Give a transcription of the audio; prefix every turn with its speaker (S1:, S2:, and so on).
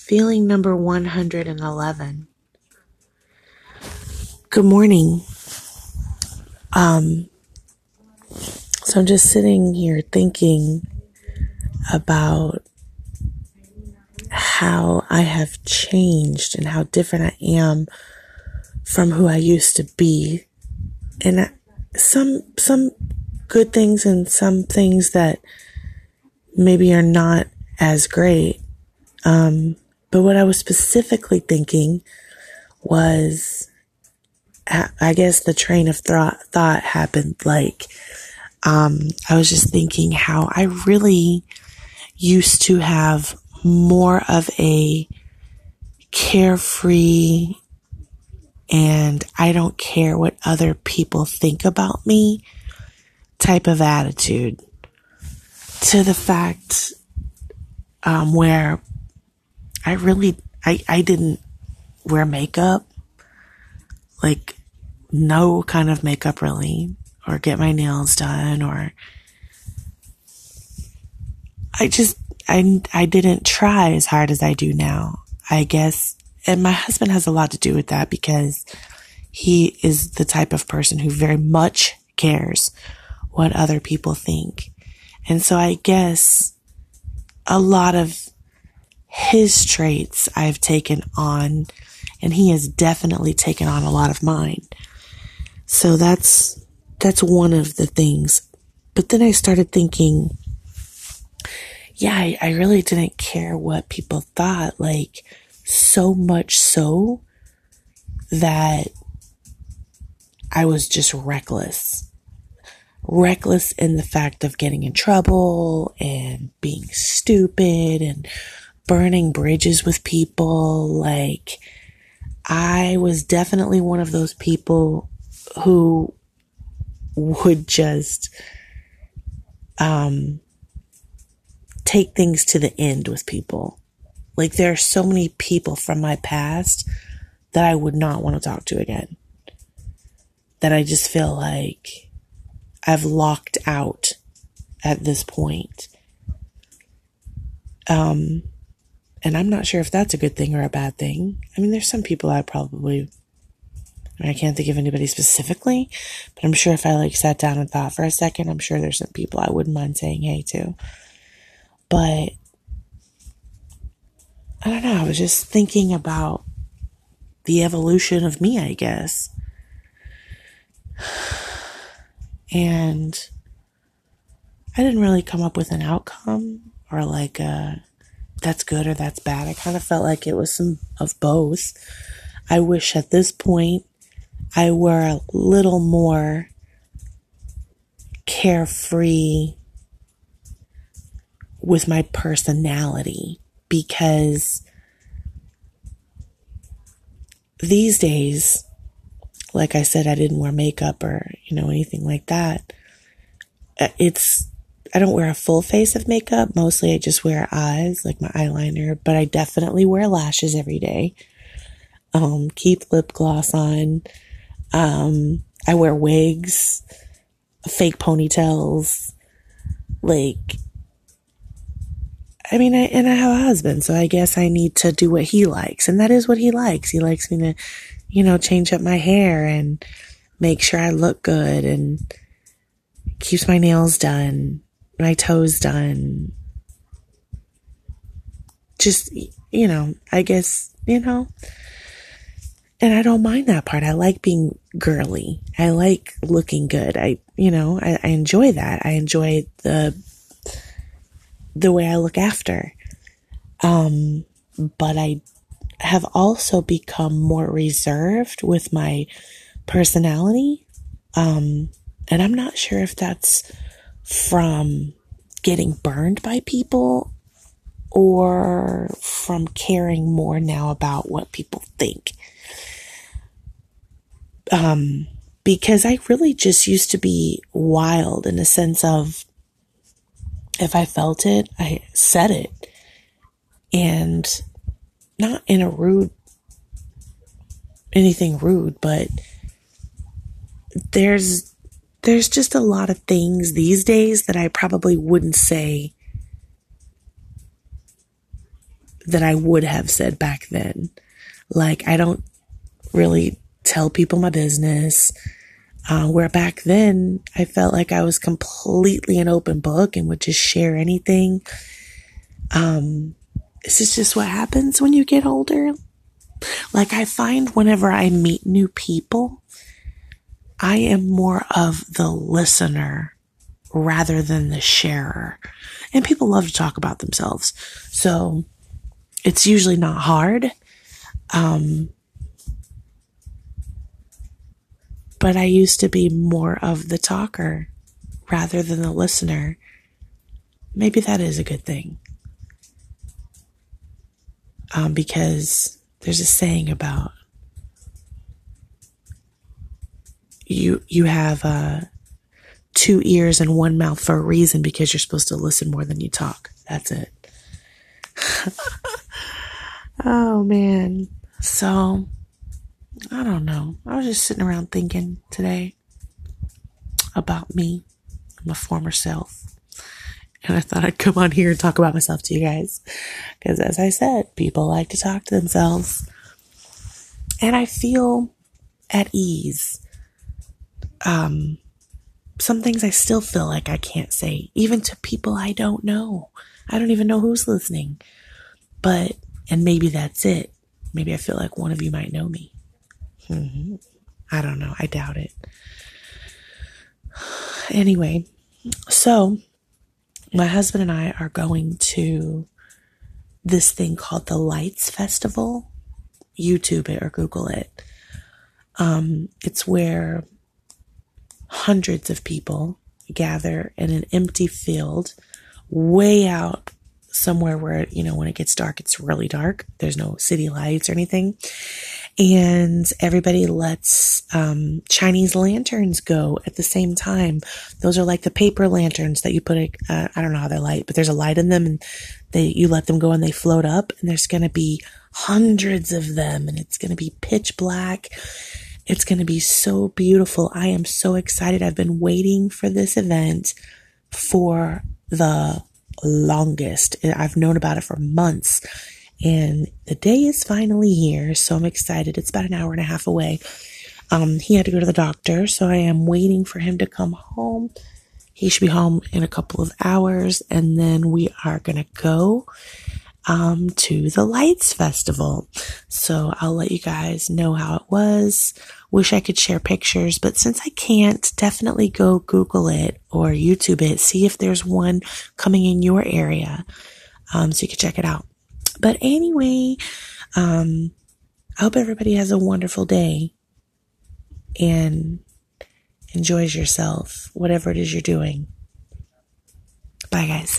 S1: Feeling number 111. Good morning. Um, so I'm just sitting here thinking about how I have changed and how different I am from who I used to be. And some, some good things and some things that maybe are not as great. Um, but what I was specifically thinking was, I guess the train of thought, thought happened like, um, I was just thinking how I really used to have more of a carefree and I don't care what other people think about me type of attitude to the fact um, where I really I, I didn't wear makeup like no kind of makeup really or get my nails done or I just I I didn't try as hard as I do now. I guess and my husband has a lot to do with that because he is the type of person who very much cares what other people think. And so I guess a lot of his traits I've taken on, and he has definitely taken on a lot of mine. So that's, that's one of the things. But then I started thinking, yeah, I, I really didn't care what people thought. Like, so much so that I was just reckless reckless in the fact of getting in trouble and being stupid and burning bridges with people. Like, I was definitely one of those people who would just, um, take things to the end with people. Like, there are so many people from my past that I would not want to talk to again. That I just feel like I've locked out at this point. Um, and I'm not sure if that's a good thing or a bad thing. I mean, there's some people I probably, I, mean, I can't think of anybody specifically, but I'm sure if I like sat down and thought for a second, I'm sure there's some people I wouldn't mind saying hey to. But I don't know. I was just thinking about the evolution of me, I guess. And I didn't really come up with an outcome or like a that's good or that's bad. I kind of felt like it was some of both. I wish at this point I were a little more carefree with my personality because these days like I said, I didn't wear makeup or, you know, anything like that. Uh, it's, I don't wear a full face of makeup. Mostly I just wear eyes, like my eyeliner, but I definitely wear lashes every day. Um, keep lip gloss on. Um, I wear wigs, fake ponytails, like, I mean, I, and I have a husband, so I guess I need to do what he likes, and that is what he likes. He likes me to you know, change up my hair and make sure I look good and keeps my nails done, my toes done. Just, you know, I guess, you know, and I don't mind that part. I like being girly. I like looking good. I, you know, I, I enjoy that. I enjoy the, the way I look after. Um, but I have also become more reserved with my personality. Um, and I'm not sure if that's from getting burned by people or from caring more now about what people think. Um, because I really just used to be wild in the sense of if I felt it, I said it. And not in a rude, anything rude, but there's, there's just a lot of things these days that I probably wouldn't say that I would have said back then. Like, I don't really tell people my business. Uh, where back then I felt like I was completely an open book and would just share anything. Um, this is just what happens when you get older. Like I find whenever I meet new people, I am more of the listener rather than the sharer. And people love to talk about themselves. So it's usually not hard. Um, but I used to be more of the talker rather than the listener. Maybe that is a good thing. Um, because there's a saying about you you have uh, two ears and one mouth for a reason because you're supposed to listen more than you talk. That's it. oh man. So I don't know. I was just sitting around thinking today about me, my former self. And I thought I'd come on here and talk about myself to you guys. Because as I said, people like to talk to themselves. And I feel at ease. Um, some things I still feel like I can't say, even to people I don't know. I don't even know who's listening. But, and maybe that's it. Maybe I feel like one of you might know me. Mm-hmm. I don't know. I doubt it. Anyway, so my husband and I are going to this thing called the Lights Festival. YouTube it or Google it. Um, it's where hundreds of people gather in an empty field way out somewhere where, you know, when it gets dark, it's really dark. There's no city lights or anything and everybody lets um, Chinese lanterns go at the same time. Those are like the paper lanterns that you put. A, uh, I don't know how they're light, but there's a light in them, and they you let them go and they float up. And there's going to be hundreds of them, and it's going to be pitch black. It's going to be so beautiful. I am so excited. I've been waiting for this event for the longest. I've known about it for months and the day is finally here. So I'm excited. It's about an hour and a half away. Um, he had to go to the doctor. So I am waiting for him to come home. He should be home in a couple of hours. And then we are going to go um, to the Lights Festival. So I'll let you guys know how it was. Wish I could share pictures, but since I can't, definitely go Google it or YouTube it. See if there's one coming in your area um, so you can check it out. But anyway, um, I hope everybody has a wonderful day and enjoys yourself, whatever it is you're doing. Bye, guys.